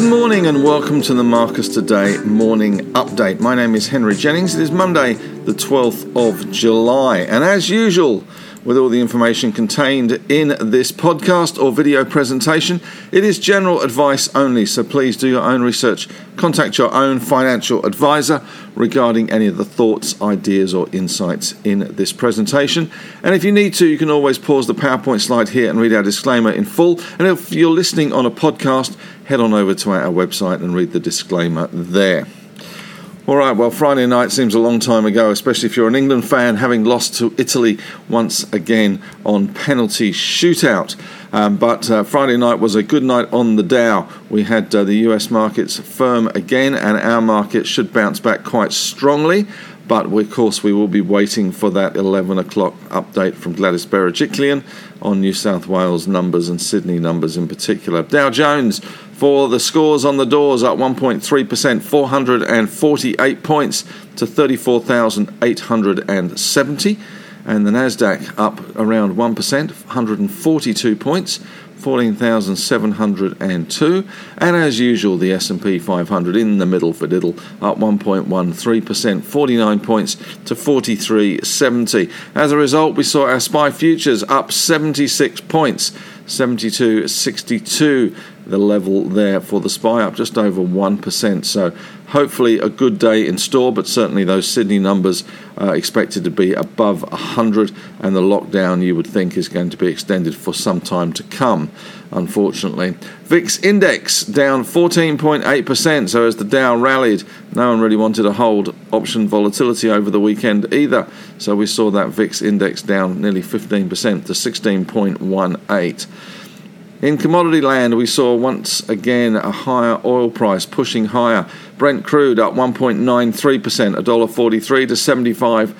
Good morning and welcome to the Marcus Today morning update. My name is Henry Jennings. It is Monday, the 12th of July, and as usual, with all the information contained in this podcast or video presentation. It is general advice only, so please do your own research. Contact your own financial advisor regarding any of the thoughts, ideas, or insights in this presentation. And if you need to, you can always pause the PowerPoint slide here and read our disclaimer in full. And if you're listening on a podcast, head on over to our website and read the disclaimer there. All right, well, Friday night seems a long time ago, especially if you're an England fan, having lost to Italy once again on penalty shootout. Um, but uh, Friday night was a good night on the Dow. We had uh, the US markets firm again, and our market should bounce back quite strongly. But of course, we will be waiting for that 11 o'clock update from Gladys Berejiklian on New South Wales numbers and Sydney numbers in particular. Dow Jones for the scores on the doors up 1.3%, 448 points to 34,870. And the Nasdaq up around 1%, 142 points 14,702 and as usual the S&P 500 in the middle for diddle up 1.13% 49 points to 4370 as a result we saw our SPI futures up 76 points 72.62 the level there for the SPI up just over 1% so hopefully a good day in store, but certainly those Sydney numbers are expected to be above 100, and the lockdown you would think is going to be extended for some time to come, unfortunately. VIX index down 14.8%, so as the Dow rallied, no one really wanted to hold option volatility over the weekend either, so we saw that VIX index down nearly 15% to 16.18. In commodity land, we saw once again a higher oil price pushing higher. Brent crude up 1.93%, $1.43 to 75.55.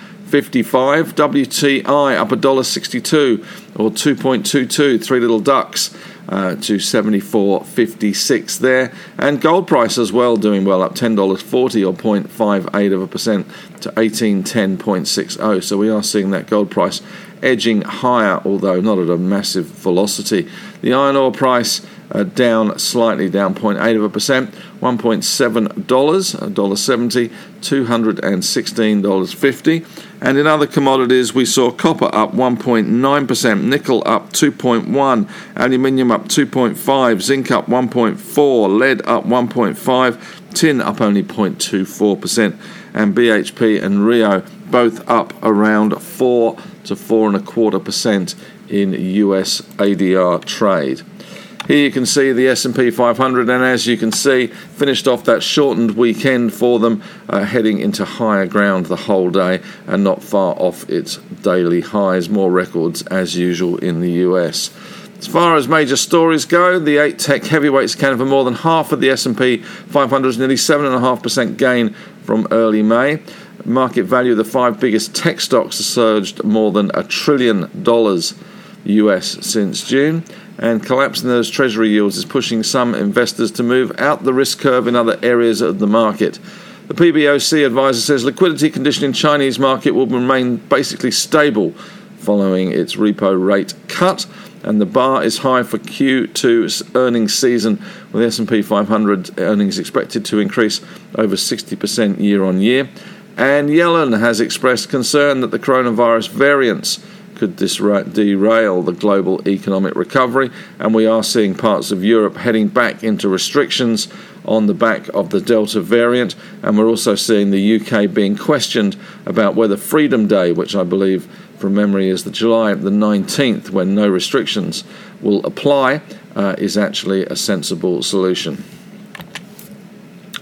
WTI up $1.62 or 2.22, three little ducks. Uh, to 74.56 there, and gold price as well doing well, up $10.40 or 0.58 of a percent to 1810.60. So we are seeing that gold price edging higher, although not at a massive velocity. The iron ore price uh, down slightly, down 0.8 of a percent, $1.7, $1.70, $216.50. And in other commodities, we saw copper up 1.9%, nickel up 2.1, aluminium up 2.5, zinc up 1.4, lead up 1.5, tin up only 0.24%, and BHP and Rio both up around 4 to 4 and a quarter percent in US ADR trade. Here you can see the S&P 500, and as you can see, finished off that shortened weekend for them, uh, heading into higher ground the whole day, and not far off its daily highs. More records as usual in the US. As far as major stories go, the eight tech heavyweights accounted for more than half of the S&P 500's nearly 7.5% gain from early May. Market value of the five biggest tech stocks has surged more than a trillion dollars US since June, and collapse in those treasury yields is pushing some investors to move out the risk curve in other areas of the market. The PBOC advisor says liquidity condition in Chinese market will remain basically stable following its repo rate cut and the bar is high for Q2 earnings season with S&P 500 earnings expected to increase over 60% year on year. And Yellen has expressed concern that the coronavirus variants could derail the global economic recovery, and we are seeing parts of Europe heading back into restrictions on the back of the Delta variant, and we're also seeing the UK being questioned about whether Freedom Day, which I believe from memory is the July the 19th, when no restrictions will apply, uh, is actually a sensible solution.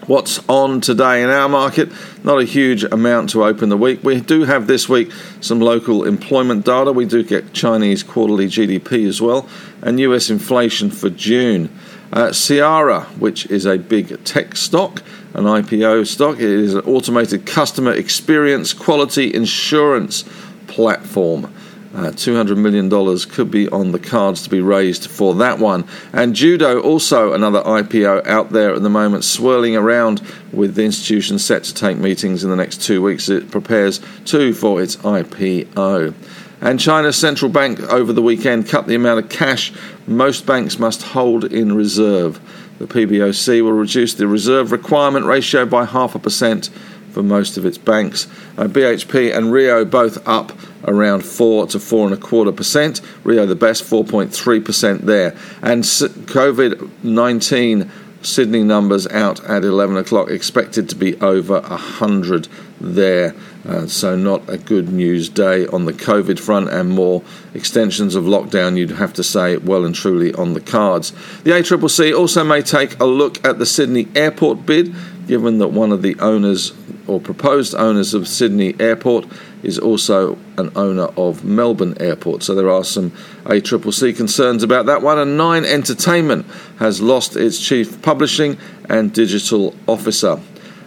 What's on today in our market? Not a huge amount to open the week. We do have this week some local employment data. We do get Chinese quarterly GDP as well, and US inflation for June. Uh, Ciara, which is a big tech stock, an IPO stock, it is an automated customer experience quality insurance platform. Uh, $200 million could be on the cards to be raised for that one. And Judo, also another IPO out there at the moment, swirling around with the institution set to take meetings in the next two weeks. It prepares too for its IPO. And China's central bank over the weekend cut the amount of cash most banks must hold in reserve The PBOC will reduce the reserve requirement ratio by half a percent for most of its banks. Uh, BHP and Rio both up around four to four and a quarter percent. Rio the best, 4.3 percent there. And COVID 19 Sydney numbers out at 11 o'clock, expected to be over 100 there. Uh, so, not a good news day on the COVID front, and more extensions of lockdown, you'd have to say, well and truly on the cards. The ACCC also may take a look at the Sydney airport bid, given that one of the owners or proposed owners of Sydney Airport is also an owner of Melbourne Airport. So there are some ACCC concerns about that one. And Nine Entertainment has lost its chief publishing and digital officer.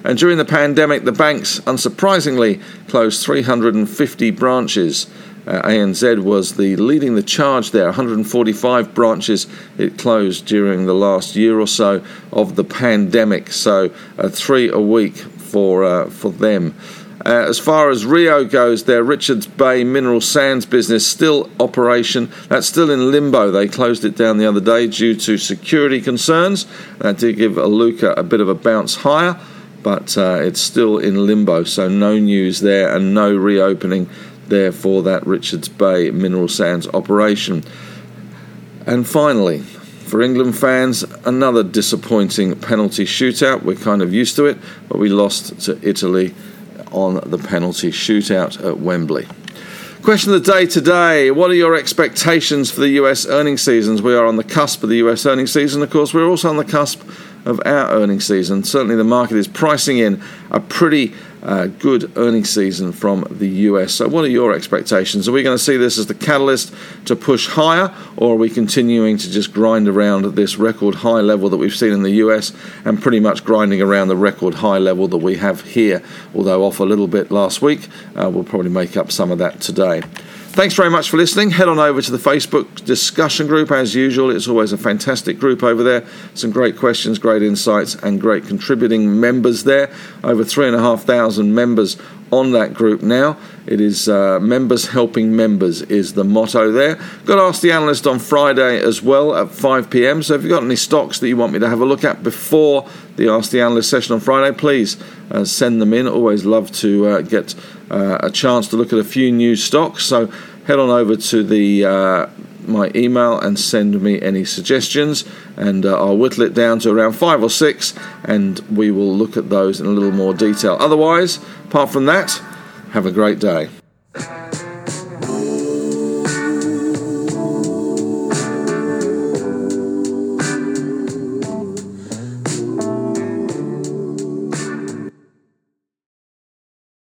And during the pandemic, the banks, unsurprisingly, closed 350 branches. Uh, ANZ was the leading the charge there. 145 branches it closed during the last year or so of the pandemic. So uh, three a week for uh, for them. Uh, as far as Rio goes, their Richards Bay mineral sands business still operation. That's still in limbo. They closed it down the other day due to security concerns. That did give Iluka a bit of a bounce higher, but uh, it's still in limbo. So no news there and no reopening there for that Richards Bay mineral sands operation. And finally, for England fans, another disappointing penalty shootout. We're kind of used to it, but we lost to Italy on the penalty shootout at Wembley. Question of the day today What are your expectations for the US earnings seasons? We are on the cusp of the US earnings season. Of course, we're also on the cusp of our earnings season. Certainly, the market is pricing in a pretty uh, good earnings season from the US. So, what are your expectations? Are we going to see this as the catalyst to push higher, or are we continuing to just grind around this record high level that we've seen in the US and pretty much grinding around the record high level that we have here? Although off a little bit last week, uh, we'll probably make up some of that today. Thanks very much for listening. Head on over to the Facebook discussion group as usual. It's always a fantastic group over there. Some great questions, great insights, and great contributing members there. Over three and a half thousand members on that group now. It is uh, members helping members is the motto there. Got to ask the analyst on Friday as well at 5 p.m. So if you've got any stocks that you want me to have a look at before the Ask the Analyst session on Friday, please uh, send them in. Always love to uh, get uh, a chance to look at a few new stocks. So head on over to the uh, my email and send me any suggestions, and uh, I'll whittle it down to around five or six, and we will look at those in a little more detail. Otherwise, apart from that, have a great day.